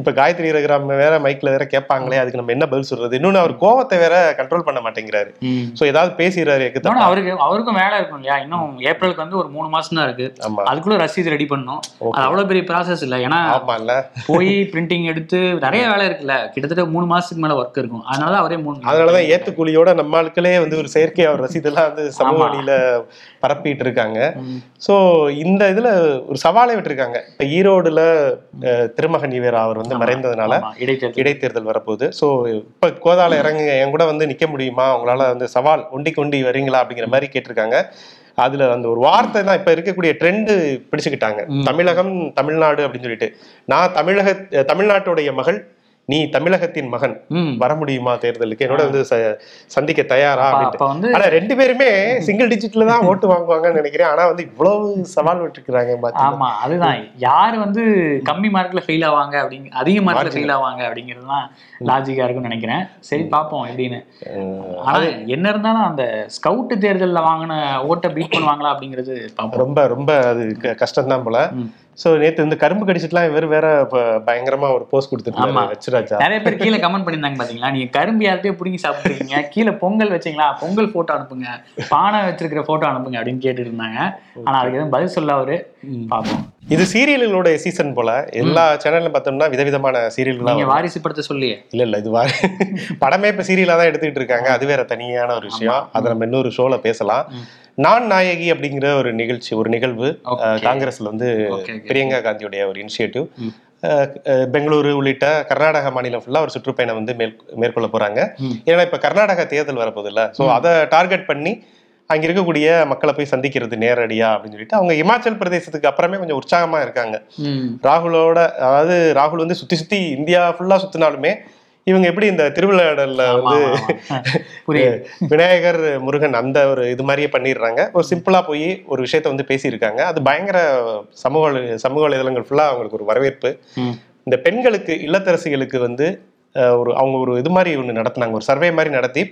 இப்ப காயத்ரி ரகுராம் வேற மைக்ல வேற கேட்பாங்களே அதுக்கு நம்ம என்ன பதில் சொல்றது? இன்னொன்னு அவர் கோவத்தை வேற கண்ட்ரோல் பண்ண மாட்டேங்கிறாரு. சோ ஏதாவது பேசிடுறாரு. அவருக்கு அவருக்கும் வேலை இருக்கும் இல்லையா? இன்னும் ஏப்ரலுக்கு வந்து ஒரு மூணு மாசம் தான் இருக்கு. அதுக்குள்ள ரசீது ரெடி Okay. அது அவ்வளவு பெரிய ப்ராசஸ் இல்ல. ஏன்னா ஆமா இல்ல போய் பிரிண்டிங் எடுத்து நிறைய வேலை இருக்குல்ல. கிட்டத்தட்ட மூணு மாசத்துக்கு மேல ஒர்க் இருக்கும். அதனால அவரே மூணு அதனாலதான் ஏத்துக்கூலியோட நம்ம ஆட்களே வந்து ஒரு செயற்கை அவர் ரசீதெல்லாம் வந்து சமூக. வழியில பரப்பிட்டு இருக்காங்க. சோ இந்த இதுல ஒரு சவாலை விட்டுருக்காங்க. இப்ப ஈரோடுல திருமகன் ஈவேரா அவர் வந்து மறைந்ததுனால இடைத்தேர்தல். வரப்போகுது. ஸோ இப்போ கோதால இறங்குங்க என் கூட வந்து நிக்க முடியுமா? உங்களால வந்து சவால் ஒண்டி கொண்டி வரீங்களா? அப்படிங்கிற மாதிரி கேட்டிருக்காங்க. அதுல அந்த ஒரு வார்த்தை தான் இப்ப இருக்கக்கூடிய ட்ரெண்டு பிடிச்சுக்கிட்டாங்க. தமிழகம் தமிழ்நாடு அப்படின்னு சொல்லிட்டு. நான் தமிழக தமிழ்நாட்டுடைய மகள் நீ தமிழகத்தின் மகன். வர முடியுமா தேர்தலுக்கு? என்னோட வந்து சந்திக்க தயாரா அப்ப- அப்படின்ட்டு. அப்ப வந்து ஆனா ரெண்டு பேருமே சிங்கிள் டிஜிட்ல தான் ஓட்டு வாங்குவாங்கன்னு நினைக்கிறேன். ஆனா வந்து இவ்வளவு சவால் விட்டுருக்காங்க. ஆமா அதுதான். யார் வந்து கம்மி மார்க்ல ஃபெயில் ஆவாங்க அப்படிங்க அதிக மார்க்ல. ஃபெயில் ஆவாங்க அப்படிங்கிறது தான் லாஜிக்கா இருக்கும்னு நினைக்கிறேன். சரி பார்ப்போம் எப்படின்னு. ஆனா என்ன இருந்தாலும் அந்த ஸ்கவுட் தேர்தல்ல வாங்கின ஓட்டை பீட் பண்ணுவாங்களா அப்படிங்கிறது ரொம்ப ரொம்ப அது கஷ்டம் தான் போல. சோ நேத்து இந்த கரும்பு கடிச்சிட்டுலாம் இவர் வேற பயங்கரமா ஒரு போஸ்ட் ஆமா. கொடுத்துருக்காரு வச்சுராஜா நிறைய பேர் கீழே கமெண்ட் பண்ணியிருந்தாங்க பாத்தீங்களா? நீங்க கரும்பு யார்கிட்டயே பிடிங்கி சாப்பிட்டுருக்கீங்க கீழே பொங்கல் வச்சீங்களா? பொங்கல் போட்டோ அனுப்புங்க பானை வச்சிருக்கிற போட்டோ அனுப்புங்க அப்படின்னு கேட்டுட்டு இருந்தாங்க. ஆனா அதுக்கு எதுவும் பதில் சொல்ல அவரு. பார்ப்போம் இது சீரியல்களோட சீசன் போல எல்லா சேனல்ல பார்த்தோம்னா விதவிதமான சீரியல்கள்லாம் நீங்க. வாரிசு படத்தை சொல்லி இல்ல இல்ல இது வா படமே இப்ப சீரியலா தான் எடுத்துக்கிட்டு இருக்காங்க. அது வேற தனியான ஒரு விஷயம். அதை நம்ம இன்னொரு ஷோல பேசலாம். நான் நாயகி அப்படிங்கிற ஒரு நிகழ்ச்சி ஒரு நிகழ்வு காங்கிரஸ்ல வந்து. பிரியங்கா காந்தியுடைய ஒரு இனிஷியேட்டிவ். பெங்களூரு உள்ளிட்ட கர்நாடக மாநிலம் ஃபுல்லா ஒரு சுற்றுப்பயணம் வந்து மேற் மேற்கொள்ள போறாங்க ம். ஏன்னா இப்ப கர்நாடகா தேர்தல் வரப்போகுது இல்ல ஸோ அதை டார்கெட் பண்ணி அங்க இருக்கக்கூடிய மக்களை போய் சந்திக்கிறது நேரடியா அப்படின்னு சொல்லிட்டு அவங்க இமாச்சல் பிரதேசத்துக்கு அப்புறமே கொஞ்சம் உற்சாகமா இருக்காங்க. ராகுலோட அதாவது ராகுல் வந்து சுத்தி சுத்தி இந்தியா ஃபுல்லா சுத்தினாலுமே இவங்க எப்படி இந்த திருவிழாடல்ல வந்து [laughs] விநாயகர் முருகன் அந்த ஒரு இது மாதிரியே பண்ணிடுறாங்க. ஒரு சிம்பிளா போய் ஒரு விஷயத்த வந்து பேசியிருக்காங்க. அது பயங்கர சமூக சமூக வலைதளங்கள் ஃபுல்லா அவங்களுக்கு ஒரு வரவேற்பு. இந்த பெண்களுக்கு இல்லத்தரசிகளுக்கு வந்து ஒரு அவங்க ஒரு இது மாதிரி ஒன்று நடத்துனாங்க. ஒரு சர்வே மாதிரி நடத்தி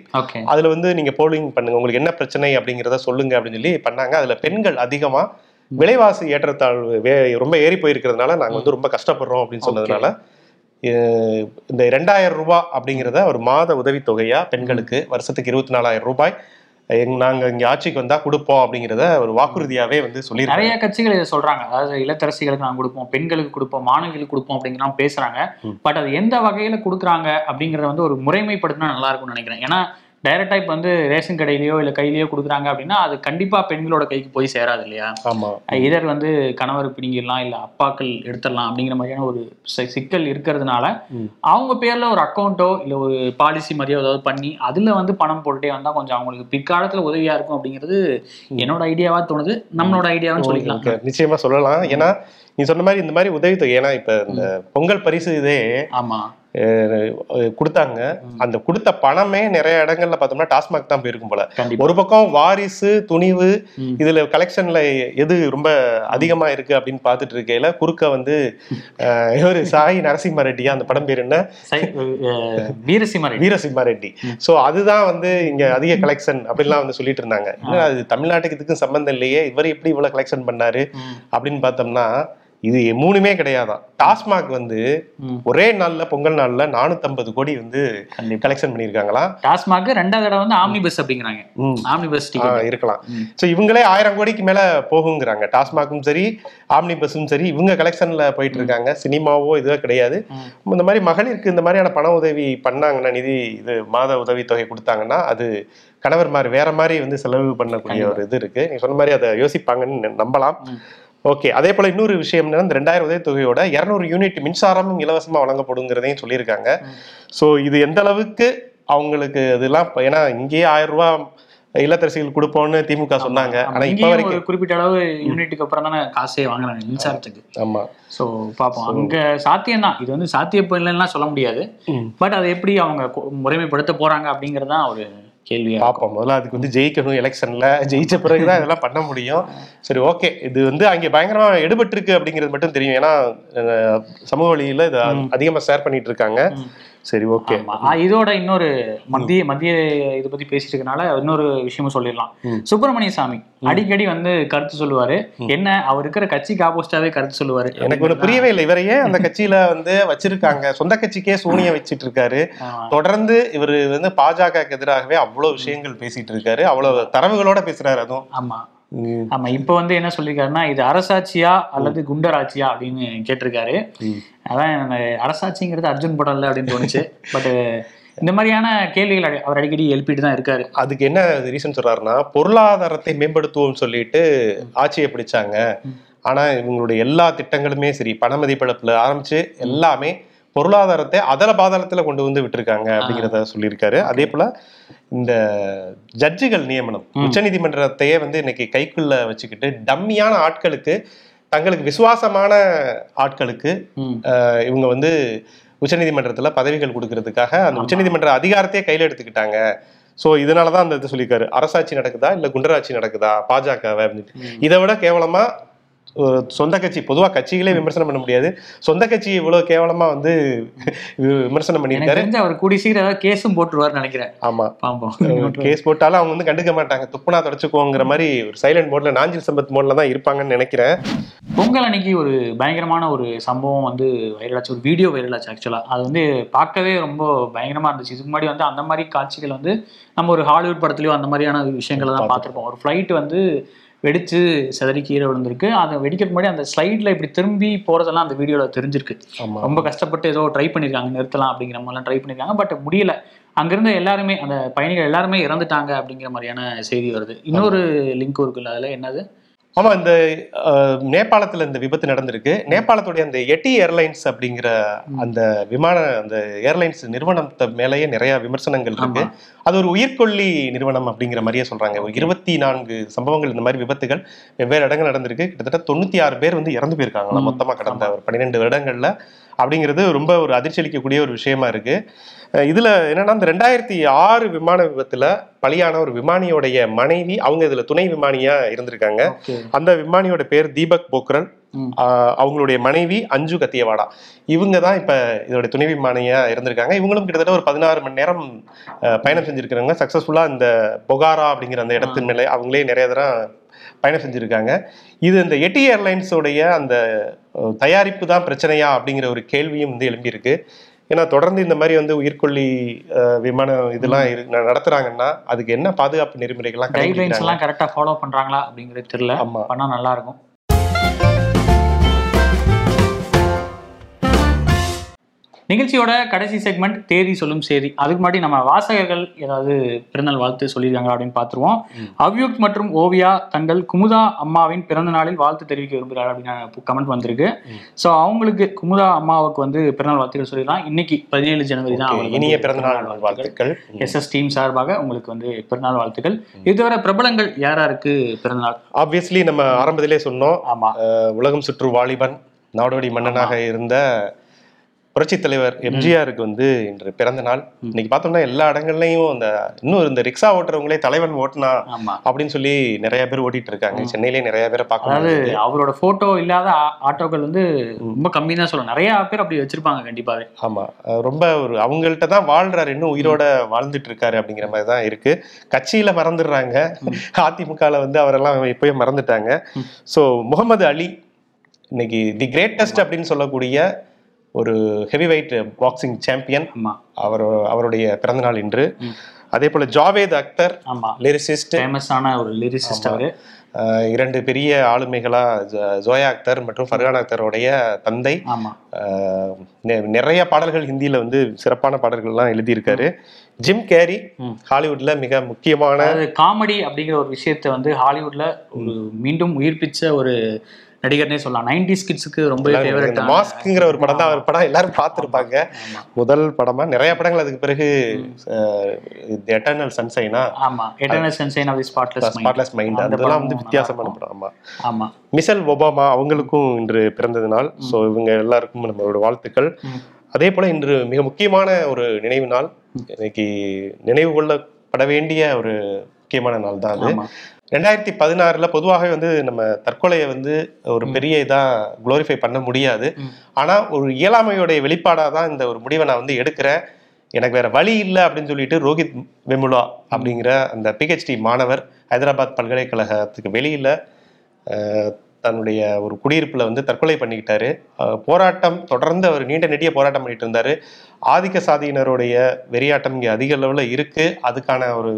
அதுல வந்து நீங்க போலிங் பண்ணுங்க. உங்களுக்கு என்ன பிரச்சனை அப்படிங்கிறத சொல்லுங்க அப்படின்னு சொல்லி பண்ணாங்க. அதுல பெண்கள் அதிகமா விலைவாசி ஏற்றத்தாழ்வு ரொம்ப ஏறி போயிருக்கிறதுனால நாங்க வந்து ரொம்ப கஷ்டப்படுறோம் அப்படின்னு சொன்னதுனால இந்த ரெண்டாயிரம் ரூபாய் அப்படிங்கிறத ஒரு மாத உதவித்தொகையா பெண்களுக்கு வருஷத்துக்கு இருபத்தி நாலாயிரம் ரூபாய். எங்க நாங்க இங்க ஆட்சிக்கு வந்தா கொடுப்போம் அப்படிங்கிறத ஒரு வாக்குறுதியாவே வந்து சொல்லியிருக்காங்க. நிறைய கட்சிகள் இதை சொல்றாங்க. அதாவது இல்லத்தரசிகளுக்கு நாங்க கொடுப்போம் பெண்களுக்கு கொடுப்போம் மாணவிகளுக்கு கொடுப்போம் அப்படிங்கிறோம் பேசுறாங்க. ம். பட் அது எந்த வகையில கொடுக்குறாங்க அப்படிங்கறத வந்து ஒரு முறைமைப்படுத்தினா நல்லா இருக்கும்னு நினைக்கிறேன். ஏன்னா டைரக்டா இப்ப வந்து ரேஷன் கடையிலயோ இல்ல கையிலயோ கொடுக்குறாங்க அப்படின்னா அது கண்டிப்பா பெண்களோட கைக்கு போய் சேராது இல்லையா? ஆமா. இதர் வந்து கணவர் பிடிங்கிடலாம் இல்ல அப்பாக்கள் எடுத்துடலாம் அப்படிங்கிற மாதிரியான ஒரு சிக்கல் இருக்கிறதுனால. அவங்க பேர்ல ஒரு அக்கௌண்ட்டோ இல்ல ஒரு பாலிசி மாதிரியோ ஏதாவது பண்ணி அதுல வந்து பணம் போட்டுட்டே வந்தா கொஞ்சம் அவங்களுக்கு பிற்காலத்துல உதவியா இருக்கும் அப்படிங்கிறது என்னோட ஐடியாவா தோணுது. நம்மளோட ஐடியாவான்னு சொல்லிக்கலாம். ஓகே, நிச்சயமா சொல்லலாம். ஏன்னா நீ சொன்ன மாதிரி இந்த மாதிரி உதவித்தொகை ஏன்னா இப்ப இந்த பொங்கல் பரிசு இதே ஆமா. கொடுத்தாங்க. அந்த கொடுத்த பணமே நிறைய இடங்கள்ல பார்த்தோம்னா டாஸ்மாக் தான் போயிருக்கும் போல. ஒரு பக்கம் வாரிசு துணிவு. இதுல கலெக்ஷன்ல எது ரொம்ப அதிகமா இருக்கு அப்படின்னு பார்த்துட்டு இருக்கையில குறுக்க வந்து இவரு சாய் நரசிம்ம ரெட்டியா அந்த படம் பேர் என்ன? வீரசிம்ம ரெட்டி. வீரசிம்மா ரெட்டி. சோ அதுதான் வந்து இங்க அதிக கலெக்ஷன் அப்படின்லாம் வந்து சொல்லிட்டு இருந்தாங்க. அது தமிழ்நாட்டுக்கு இதுக்கும் சம்பந்தம் இல்லையே இவர் எப்படி இவ்வளவு கலெக்ஷன் பண்ணாரு. அப்படின்னு பார்த்தோம்னா இது மூணுமே கிடையாதான் டாஸ்மாக் வந்து. ஒரே நாள்ல பொங்கல் நாள்ல 450 கோடி வந்து கலெக்ஷன் பண்ணியிருக்காங்களா? டாஸ்மாக் ரெண்டாவது இடம் வந்து ஆம்னி பஸ் அப்படிங்கிறாங்க. ஆம்னி பஸ் இருக்கலாம். சோ இவங்களே ஆயிரம் கோடிக்கு மேல போகுங்கிறாங்க. டாஸ்மாக்கும் சரி ஆம்னி பஸ்ஸும் சரி இவங்க கலெக்ஷன்ல போயிட்டு இருக்காங்க சினிமாவோ இதுவோ கிடையாது. இந்த மாதிரி மகளிருக்கு இந்த மாதிரியான பண உதவி பண்ணாங்கன்னா நிதி இது மாத உதவி தொகை கொடுத்தாங்கன்னா அது கணவர் மாதிரி வேற மாதிரி வந்து செலவு பண்ணக்கூடிய ஒரு இது இருக்கு. நீ சொன்ன மாதிரி அதை யோசிப்பாங்கன்னு நம்பலாம். ஓகே. அதே போல இன்னொரு விஷயம் என்னன்னா இந்த ரெண்டாயிரம் உதவி தொகையோட இருநூறு யூனிட் மின்சாரமும் இலவசமா வழங்கப்படுங்கிறதையும் சொல்லியிருக்காங்க. ஸோ இது எந்த அளவுக்கு அவங்களுக்கு இதெல்லாம் ஏன்னா இங்கேயே ஆயிரம் ரூபாய் இல்லத்தரசிகள் கொடுப்போம்னு திமுக சொன்னாங்க. ஆனா இப்ப வரைக்கும் குறிப்பிட்ட அளவு யூனிட்டுக்கு அப்புறம் தானே காசே வாங்குறாங்க மின்சாரத்துக்கு. ஆமா. ஸோ பார்ப்போம் அங்க சாத்தியம் தான் இது வந்து சாத்தியம் இல்லைன்னா சொல்ல முடியாது. பட் அதை எப்படி அவங்க முறைமைப்படுத்த போறாங்க அப்படிங்கிறது தான் ஒரு கேள்வியா பார்ப்போம். முதல்ல அதுக்கு வந்து ஜெயிக்கணும் எலெக்ஷன்ல ஜெயிச்ச பிறகுதான் இதெல்லாம் பண்ண முடியும். சரி ஓகே இது வந்து அங்கே பயங்கரமா எடுபட்டு இருக்கு அப்படிங்கிறது மட்டும் தெரியும். ஏன்னா சமூக வழியில இதை அதிகமா ஷேர் பண்ணிட்டு இருக்காங்க. சரி ஓகே இதோட இன்னொரு மத்திய மத்திய இதை பத்தி பேசிட்டு இருக்கனால இன்னொரு விஷயமும் சொல்லிடலாம். சுப்பிரமணிய சாமி அடிக்கடி வந்து கருத்து சொல்லுவாரு. என்ன அவர் இருக்கிற கட்சிக்கு ஆப்போசிட்டாவே கருத்து சொல்லுவாரு. எனக்கு ஒண்ணு புரியவே இல்லை. இவரையே அந்த கட்சியில வந்து வச்சிருக்காங்க. சொந்த கட்சிக்கே சூனியம் வச்சிட்டு இருக்காரு. தொடர்ந்து இவர் வந்து பாஜகவுக்கு எதிராகவே அவ்வளவு விஷயங்கள் பேசிட்டு இருக்காரு அவ்வளவு தரவுகளோட பேசுறாரு அதுவும். ஆமா. ஆமா இப்போ வந்து என்ன சொல்லியிருக்காருன்னா இது அரசாட்சியா அல்லது குண்டராட்சியா அப்படின்னு கேட்டிருக்காரு. அதான் அரசாட்சிங்கிறது அர்ஜுன் படம் இல்லை அப்படின்னு தோணுச்சு. பட் இந்த மாதிரியான கேள்விகள் அவர் அடிக்கடி எழுப்பிட்டு தான் இருக்காரு. அதுக்கு என்ன ரீசன் சொல்றாருன்னா பொருளாதாரத்தை மேம்படுத்துவோம் சொல்லிட்டு ஆட்சியை பிடிச்சாங்க. ஆனா இவங்களுடைய எல்லா திட்டங்களுமே சரி பண மதிப்பிழப்புல ஆரம்பிச்சு எல்லாமே பொருளாதாரத்தை அதல பாதாளத்துல கொண்டு வந்து விட்டுருக்காங்க அப்படிங்கிறத சொல்லியிருக்காரு. அதே போல இந்த ஜட்ஜுகள் நியமனம் உச்சநீதிமன்றத்தையே வந்து இன்னைக்கு கைக்குள்ள வச்சுக்கிட்டு டம்மியான ஆட்களுக்கு தங்களுக்கு விசுவாசமான ஆட்களுக்கு இவங்க வந்து உச்சநீதிமன்றத்துல பதவிகள் கொடுக்கறதுக்காக அந்த உச்சநீதிமன்ற அதிகாரத்தையே கையில எடுத்துக்கிட்டாங்க. சோ இதனாலதான் அந்த இது சொல்லியிருக்காரு. அரசாட்சி நடக்குதா? இல்ல குண்டராட்சி நடக்குதா? பாஜகவை அப்படின்ட்டு இதை விட கேவலமா ஒரு சொந்த கட்சி பொதுவா கட்சிகளே விமர்சனம் பண்ண முடியாது. சொந்த கட்சி இவ்வளவு கேவலமா வந்து [laughs] விமர்சனம் பண்ணியிருக்காரு அவர் கூடி சீக்கிரம் ஏதாவது கேஸும் போட்டுருவாருன்னு நினைக்கிறேன். ஆமா. பாப்போம். [laughs] கேஸ் போட்டாலும் அவங்க வந்து கண்டுக்க மாட்டாங்க. துப்புனா தொடச்சுக்குவோங்கிற மாதிரி ஒரு சைலண்ட் மோட்ல நாஞ்சில் சம்பத் மோட்ல தான் இருப்பாங்கன்னு நினைக்கிறேன். பொங்கல் அன்னைக்கு ஒரு பயங்கரமான ஒரு சம்பவம் வந்து வைரலாச்சு ஒரு வீடியோ வைரலாச்சு ஆக்சுவலாக அது வந்து பார்க்கவே ரொம்ப பயங்கரமா இருந்துச்சு. இதுக்கு முன்னாடி வந்து அந்த மாதிரி காட்சிகள் வந்து நம்ம ஒரு ஹாலிவுட் படத்துலயோ அந்த மாதிரியான விஷயங்களை தான் பார்த்துருப்போம். ஒரு ஃப்ளைட் வந்து வெடிச்சு சிதறி கீழே விழுந்திருக்கு. அதை வெடிக்கிறதுக்கு முன்னாடி அந்த ஸ்லைட்ல இப்படி திரும்பி போறதெல்லாம் அந்த வீடியோல தெரிஞ்சிருக்கு. ரொம்ப கஷ்டப்பட்டு ஏதோ ட்ரை பண்ணியிருக்காங்க நிறுத்தலாம் அப்படிங்கிற மாதிரிலாம் ட்ரை பண்ணியிருக்காங்க பட் முடியல. அங்கிருந்த எல்லாருமே அந்த பயணிகள் எல்லாருமே இறந்துட்டாங்க அப்படிங்கிற மாதிரியான செய்தி வருது. இன்னொரு லிங்க் இருக்குல்ல அதுல என்னது? ஆமா இந்த நேபாளத்துல இந்த விபத்து நடந்திருக்கு. நேபாளத்துடைய அந்த எட்டி ஏர்லைன்ஸ் அப்படிங்கிற அந்த விமான அந்த ஏர்லைன்ஸ் நிறுவனத்தை மேலேயே நிறைய விமர்சனங்கள் இருக்கு. அது ஒரு உயிர்கொல்லி நிறுவனம் அப்படிங்கிற மாதிரியே சொல்றாங்க. ஒரு இருபத்தி நான்கு சம்பவங்கள் இந்த மாதிரி விபத்துகள் வெவ்வேறு இடங்கள் நடந்திருக்கு. கிட்டத்தட்ட தொண்ணூத்தி ஆறு பேர் வந்து இறந்து போயிருக்காங்களா ம். மொத்தமா கடந்த ஒரு பன்னிரெண்டு வருடங்கள்ல. அப்படிங்கிறது ரொம்ப ஒரு அதிர்ச்சி அளிக்கக்கூடிய ஒரு விஷயமா இருக்கு. இதுல என்னன்னா இந்த ரெண்டாயிரத்தி ஆறு விமான விபத்துல பலியான ஒரு விமானியோடைய மனைவி அவங்க இதுல துணை விமானியா இருந்திருக்காங்க. அந்த விமானியோட பேர் தீபக். ஆஹ் அவங்களுடைய மனைவி அஞ்சு கத்தியவாடா. இவங்க தான் இப்ப இதோட துணை விமானியா இருந்திருக்காங்க. இவங்களும் கிட்டத்தட்ட ஒரு பதினாறு மணி நேரம் பயணம் செஞ்சிருக்காங்க சக்சஸ்ஃபுல்லா இந்த பொகாரா அப்படிங்கிற அந்த இடத்தின் மேலே அவங்களே நிறைய தரம் பயணம் செஞ்சிருக்காங்க. இது இந்த எட்டி ஏர்லைன்ஸோடைய அந்த தயாரிப்பு தான் பிரச்சனையா அப்படிங்கிற ஒரு கேள்வியும் வந்து எழும்பியிருக்கு. ஏன்னா தொடர்ந்து இந்த மாதிரி வந்து உயிர்கொல்லி விமானம் இதெல்லாம் நடத்துறாங்கன்னா அதுக்கு என்ன பாதுகாப்பு நெறிமுறைகள்லாம் கைட்லைன்ஸ் எல்லாம் கரெக்டா ஃபாலோ பண்றாங்களா அப்படிங்கிறது தெரியல. ஆமா. பண்ணா நல்லா இருக்கும். நிகழ்ச்சியோட கடைசி செக்மெண்ட் தேதி சொல்லும் செய்தி அதுக்கு முன்னாடி நம்ம வாசகர்கள் ஏதாவது பிறந்தநாள் வாழ்த்து சொல்லியிருக்காங்க அப்படின்னு பார்த்துருவோம். அவ்யுக் மற்றும் ஓவியா தங்கள் குமுதா அம்மாவின் பிறந்த நாளில் வாழ்த்து தெரிவிக்க விரும்புகிறார் அப்படின்னு கமெண்ட் வந்திருக்கு. ஸோ அவங்களுக்கு குமுதா அம்மாவுக்கு வந்து பிறந்தநாள் வாழ்த்துக்கள் சொல்லிடலாம். இன்னைக்கு பதினேழு ஜனவரி தான் இனிய பிறந்தநாள் வாழ்த்துக்கள். எஸ்எஸ் டீம் சார்பாக உங்களுக்கு வந்து பிறந்தநாள் வாழ்த்துக்கள். இதுவரை பிரபலங்கள் யார் யாருக்கு பிறந்தநாள்? ஆப்வியஸ்லி நம்ம ஆரம்பத்திலே சொன்னோம். ஆமா. உலகம் சுற்று வாலிபன் நாடோடி மன்னனாக இருந்த புரட்சித் தலைவர் எம்ஜிஆருக்கு வந்து இன்று பிறந்த நாள். இன்னைக்கு பார்த்தோம்னா எல்லா இடங்கள்லயும் அந்த இன்னும் இந்த ரிக்ஷா ஓட்டுறவங்களே தலைவன் ஓட்டுனா அப்படின்னு சொல்லி நிறைய பேர் ஓட்டிட்டு இருக்காங்க. சென்னையிலே நிறைய பேரை பார்க்க அதாவது முடியுது. அவரோட போட்டோ இல்லாத ஆட்டோக்கள் வந்து ரொம்ப கம்மி தான் சொல்லலாம் நிறைய பேர் அப்படி வச்சிருப்பாங்க கண்டிப்பாவே. ஆமா. ரொம்ப ஒரு அவங்கள்ட்ட தான் வாழ்றாரு. இன்னும் உயிரோட வாழ்ந்துட்டு இருக்காரு அப்படிங்கிற மாதிரி தான் இருக்கு. கட்சியில மறந்துடுறாங்க. அதிமுகல வந்து அவரெல்லாம் எப்பயும் மறந்துட்டாங்க. ஸோ முகமது அலி இன்னைக்கு தி கிரேட்டஸ்ட் அப்படின்னு சொல்லக்கூடிய ஒரு ஹெவி வெயிட் பாக்ஸிங் சாம்பியன் அவர் அவருடைய பிறந்தநாள் இன்று. அதே போல ஜாவேத் அக்தர் லிரிசிஸ்ட் ஃபேமஸான ஒரு லிரிசிஸ்ட் அவரு. இரண்டு பெரிய ஆளுமைகளா ஜோயா அக்தர் மற்றும் ஃபர்கான் அக்தருடைய தந்தை. நிறைய பாடல்கள் ஹிந்தியில வந்து சிறப்பான பாடல்கள்லாம் எழுதியிருக்காரு. Jim Carrey. ஹாலிவுட்ல மிக முக்கியமான காமெடி அப்படிங்கிற ஒரு விஷயத்த வந்து ஹாலிவுட்ல ஒரு மீண்டும் உயிர்ப்பிச்ச ஒரு நடிகர்னே சொல்லலாம். நைன்டி கிட்ஸுக்கு ரொம்ப ஃபேவரட் மாஸ்க்ங்கிற ஒரு படம் தான். அவர் படம் எல்லாரும் பார்த்திருப்பாங்க. முதல் படமா நிறைய படங்கள் அதுக்கு பிறகு எட்டர்னல் சன்சைனா ஆமா. Eternal sunshine of spotless spotless mind அதெல்லாம் வந்து வித்தியாசமான படம். ஆமா. ஆமா. மிசல் ஒபாமா அவங்களுக்கும் இன்று பிறந்தது நாள் ஸோ இவங்க எல்லாருக்கும் நம்மளோட வாழ்த்துக்கள். அதே போல இன்று மிக முக்கியமான ஒரு நினைவு நாள். இன்னைக்கு நினைவு கொள்ளப்பட வேண்டிய ஒரு முக்கியமான நாள் தான் அது. ரெண்டாயிரத்தி பதினாறுல பொதுவாகவே வந்து நம்ம தற்கொலையை வந்து ஒரு பெரிய இதா குளோரிஃபை பண்ண முடியாது. ம். ஆனா ஒரு இயலாமையோடைய வெளிப்பாடா தான் இந்த ஒரு முடிவை நான் வந்து எடுக்கிறேன். எனக்கு வேற வழி இல்லை அப்படின்னு சொல்லிட்டு ரோஹித் வெமுலா அப்படிங்கிற அந்த பிஹெச்டி மாணவர் ஹைதராபாத் பல்கலைக்கழகத்துக்கு வெளியில தன்னுடைய ஒரு குடியிருப்புல வந்து தற்கொலை பண்ணிக்கிட்டாரு. போராட்டம் தொடர்ந்து அவர் நீண்ட நெடிய போராட்டம் பண்ணிட்டு இருந்தாரு. ஆதிக்க சாதியினருடைய வெறியாட்டம் இங்கே அதிக அளவில் இருக்கு. அதுக்கான ஒரு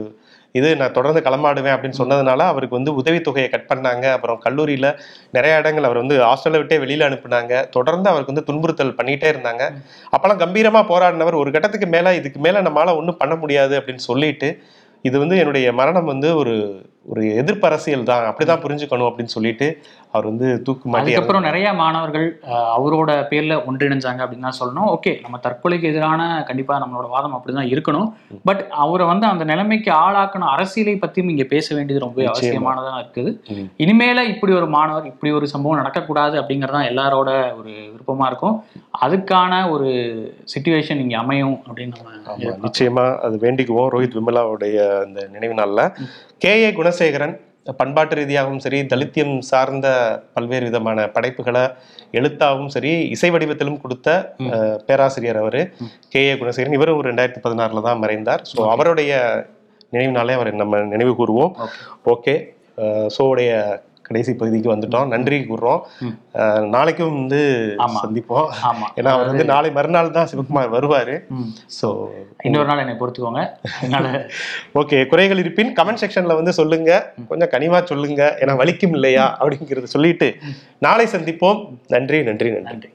இது நான் தொடர்ந்து களமாடுவேன் அப்படின்னு சொன்னதுனால அவருக்கு வந்து உதவித்தொகையை கட் பண்ணாங்க. அப்புறம் கல்லூரியில் நிறைய இடங்கள் அவர் வந்து ஹாஸ்டலை விட்டே வெளியில் அனுப்புனாங்க. தொடர்ந்து அவருக்கு வந்து துன்புறுத்தல் பண்ணிட்டே இருந்தாங்க. அப்போல்லாம் கம்பீரமாக போராடினவர் ஒரு கட்டத்துக்கு மேலே இதுக்கு மேலே நம்மளால் ஒன்றும் பண்ண முடியாது அப்படின்னு சொல்லிட்டு இது வந்து என்னுடைய மரணம் வந்து ஒரு ஒரு எதிர்ப்பு அரசியல் தான். அப்படிதான் புரிஞ்சுக்கணும் அப்படின்னு சொல்லிட்டு அவர் வந்து தூக்கு மாட்டி அதுக்கப்புறம் நிறைய மாணவர்கள் அவரோட பேர்ல ஒன்றிணைஞ்சாங்க அப்படின்னு தான் சொல்லணும். ஓகே நம்ம தற்கொலைக்கு எதிரான கண்டிப்பா நம்மளோட வாதம் அப்படிதான் இருக்கணும். பட் அவரை வந்து அந்த நிலைமைக்கு ஆளாக்கணும் அரசியலை பத்தியும் இங்க பேச வேண்டியது ரொம்ப நிச்சயமா. அவசியமானதா இருக்குது. இனிமேல இப்படி ஒரு மாணவர் இப்படி ஒரு சம்பவம் நடக்கக்கூடாது அப்படிங்கறது தான் எல்லாரோட ஒரு விருப்பமா இருக்கும். அதுக்கான ஒரு சுச்சுவேஷன் இங்க அமையும் அப்படின்னு நம்ம. நிச்சயமா. அது வேண்டிக்குவோம். ரோஹித் விமலாவுடைய அந்த நினைவு நாள்ல. கே. ஏ. குணசேகரன் பண்பாட்டு ரீதியாகவும் சரி தலித்தியம் சார்ந்த பல்வேறு விதமான படைப்புகளை எழுத்தாகவும் சரி இசை வடிவத்திலும் கொடுத்த பேராசிரியர் அவரு. கே. ஏ. குணசேகரன் இவரும் ஒரு ரெண்டாயிரத்தி பதினாறுல தான் மறைந்தார். ஸோ அவருடைய நினைவு நாளே அவரை நம்ம நினைவு கூறுவோம். ஓகே. ஷோவுடைய கடைசி பகுதிக்கு வந்துட்டோம். நன்றி கூறுறோம். நாளைக்கும் வந்து. சந்திப்போம். ஏன்னா அவர் வந்து நாளை மறுநாள் தான் சிவகுமார் வருவாரு. ஸோ இன்னொரு நாள் என்னை பொறுத்துக்கோங்க. ஓகே [laughs] குறைகள் இருப்பின் கமெண்ட் செக்ஷன்ல வந்து சொல்லுங்க. கொஞ்சம் கனிவா சொல்லுங்க. ஏன்னா வலிக்கும் இல்லையா? அப்படிங்கறத சொல்லிட்டு நாளை சந்திப்போம். நன்றி நன்றி. நன்றி.